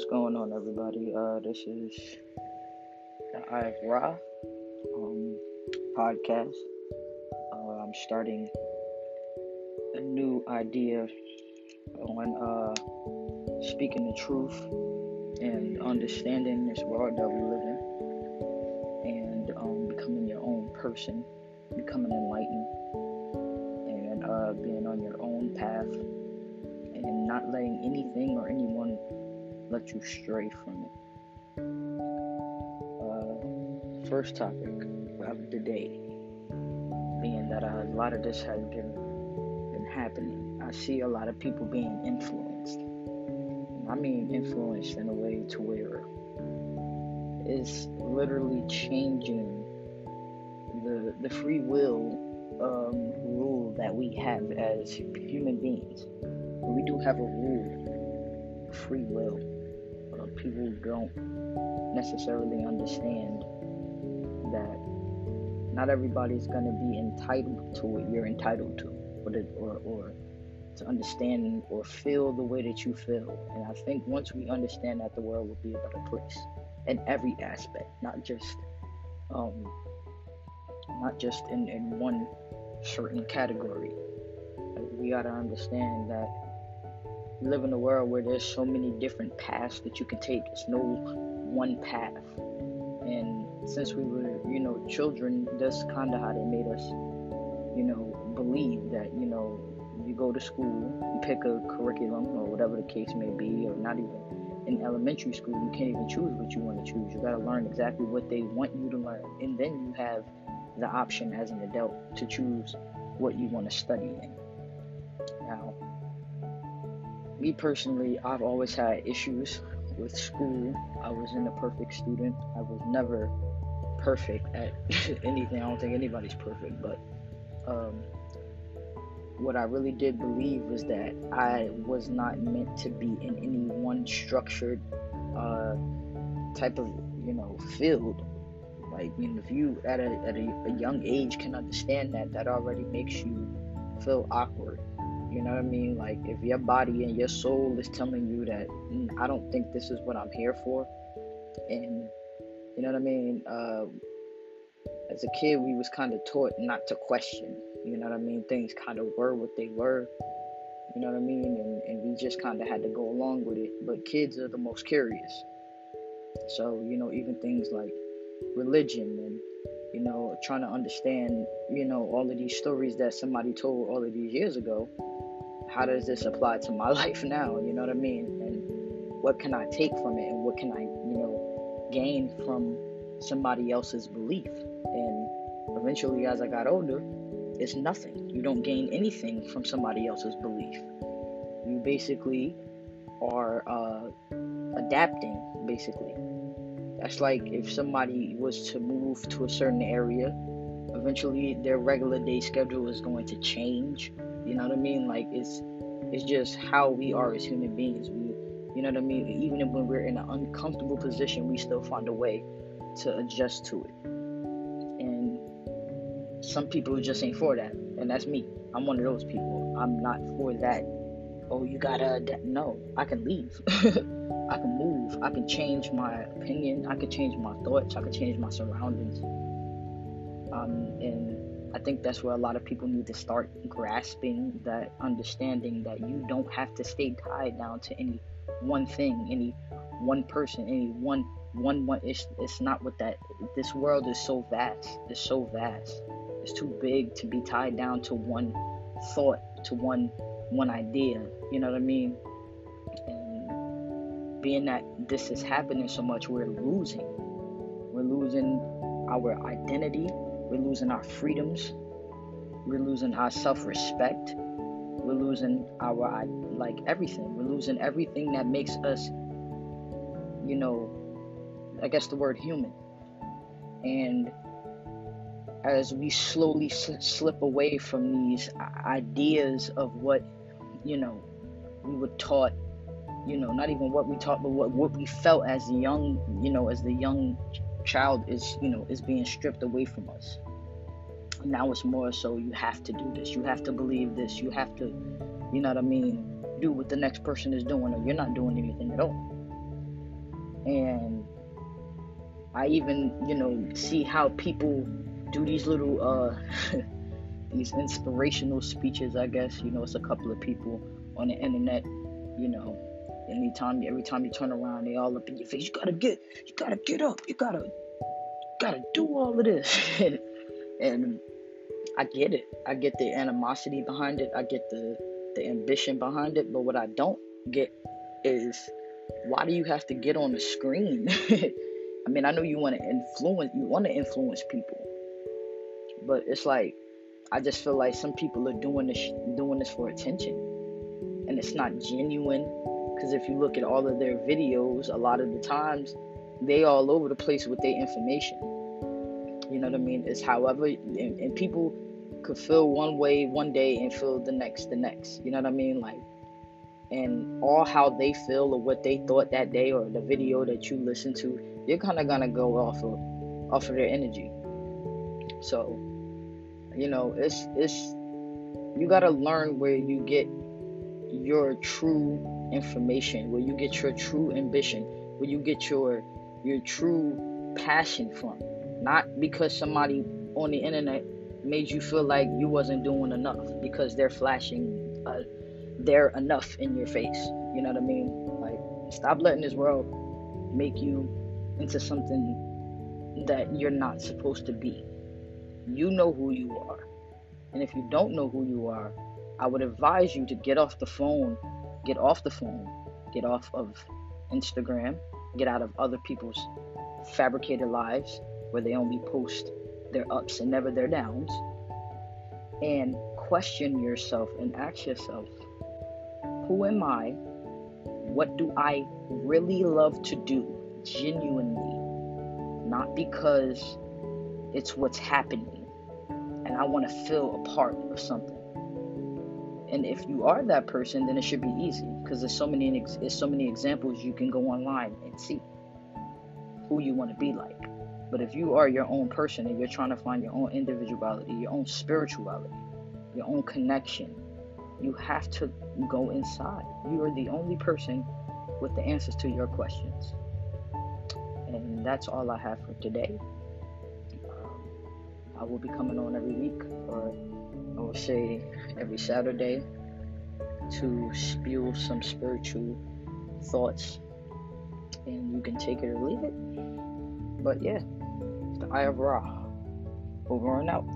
What's going on, everybody? Uh, this is the Eye of Ra um, podcast. Uh, I'm starting a new idea on uh, speaking the truth and understanding this world that we live in, and um, becoming your own person, becoming enlightened, and uh, being on your own path, and not letting anything or anyone let you stray from it. Uh, first topic of the day being that a lot of this has been been happening. I see a lot of people being influenced. I mean, influenced in a way to where it's literally changing the the free will um, rule that we have as human beings. We do have a rule, free will people don't necessarily understand that not everybody's going to be entitled to what you're entitled to or, to, or, or to understand or feel the way that you feel. And I think once we understand that, the world will be a better place in every aspect, not just um, not just in, in one certain category. We got to understand that live in a world where there's so many different paths that you can take. It's no one path. And since we were, you know, children, that's kind of how they made us, you know, believe that, you know, you go to school, you pick a curriculum or whatever the case may be, or not even in elementary school, you can't even choose what you want to choose. You got to learn exactly what they want you to learn. And then you have the option as an adult to choose what you want to study in. Now, me personally, I've always had issues with school. I was in a perfect student. I was never perfect at anything. I don't think anybody's perfect, but um, what I really did believe was that I was not meant to be in any one structured uh, type of you know field. Like, if you at a at a, a young age can understand that, that already makes you feel awkward you know what I mean? Like if your body and your soul is telling you that mm, I don't think this is what I'm here for, and you know what I mean. Uh, as a kid, we was kind of taught not to question. You know what I mean? Things kind of were what they were. You know what I mean? And and we just kind of had to go along with it. But kids are the most curious. So you know, even things like religion and you know, trying to understand, you know, all of these stories that somebody told all of these years ago. How does this apply to my life now? You know what I mean? And what can I take from it? And what can I, you know, gain from somebody else's belief? And eventually, as I got older, it's nothing. You don't gain anything from somebody else's belief. You basically are uh, adapting, basically that's like if somebody was to move to a certain area, eventually their regular day schedule is going to change. You know what I mean? Like it's it's just how we are as human beings. We you know what I mean? Even when we're in an uncomfortable position, we still find a way to adjust to it. And some people just ain't for that. And that's me. I'm one of those people. I'm not for that. Oh, you gotta. No, I can leave. I can move. I can change my opinion. I can change my thoughts. I can change my surroundings. Um, and I think that's where a lot of people need to start grasping that understanding that you don't have to stay tied down to any one thing, any one person, any one one one. It's it's not what that. This world is so vast. It's so vast. It's too big to be tied down to one thought, to one one idea. You know what I mean? Being that this is happening so much, we're losing. We're losing our identity. We're losing our freedoms. We're losing our self respect. We're losing our, like, everything. We're losing everything that makes us, you know, I guess the word human. And as we slowly slip away from these ideas of what, you know, we were taught you know, not even what we taught, but what, what we felt as young, you know, as the young child is, you know, is being stripped away from us. Now it's more so you have to do this, you have to believe this, you have to, you know what I mean, do what the next person is doing, or you're not doing anything at all. And I even, you know, see how people do these little uh these inspirational speeches, I guess. You know, it's a couple of people on the internet, you know, anytime every time you turn around, they all up in your face. You gotta get you gotta get up, you gotta gotta do all of this. and I get it. I get the animosity behind it. I get the the ambition behind it. But what I don't get is why do you have to get on the screen? I mean, I know you want to influence you want to influence people. But it's like I just feel like some people are doing this doing this for attention. And it's not genuine because if you look at all of their videos, a lot of the times they all over the place with their information. You know what I mean? It's however, and, and people could feel one way one day and feel the next the next. You know what I mean? Like, and all how they feel or what they thought that day or the video that you listen to, you're kind of gonna go off of off of their energy. So, you know, it's it's you gotta learn where you get your true information, where you get your true ambition, where you get your your true passion from. Not because somebody on the internet made you feel like you wasn't doing enough because they're flashing uh, they're enough in your face. You know what I mean? Like stop letting this world make you into something that you're not supposed to be. You know who you are. And if you don't know who you are, I would advise you to get off the phone, get off the phone, get off of Instagram, get out of other people's fabricated lives where they only post their ups and never their downs, and question yourself and ask yourself, who am I? What do I really love to do genuinely? Not because it's what's happening and I want to feel a part of something. And if you are that person, then it should be easy because there's so many there's so many examples you can go online and see who you want to be like. But if you are your own person and you're trying to find your own individuality, your own spirituality, your own connection, you have to go inside. You are the only person with the answers to your questions. And that's all I have for today. I will be coming on every week, or I will say every Saturday, to spew some spiritual thoughts. And you can take it or leave it. But yeah, it's the Eye of Ra. Over and out.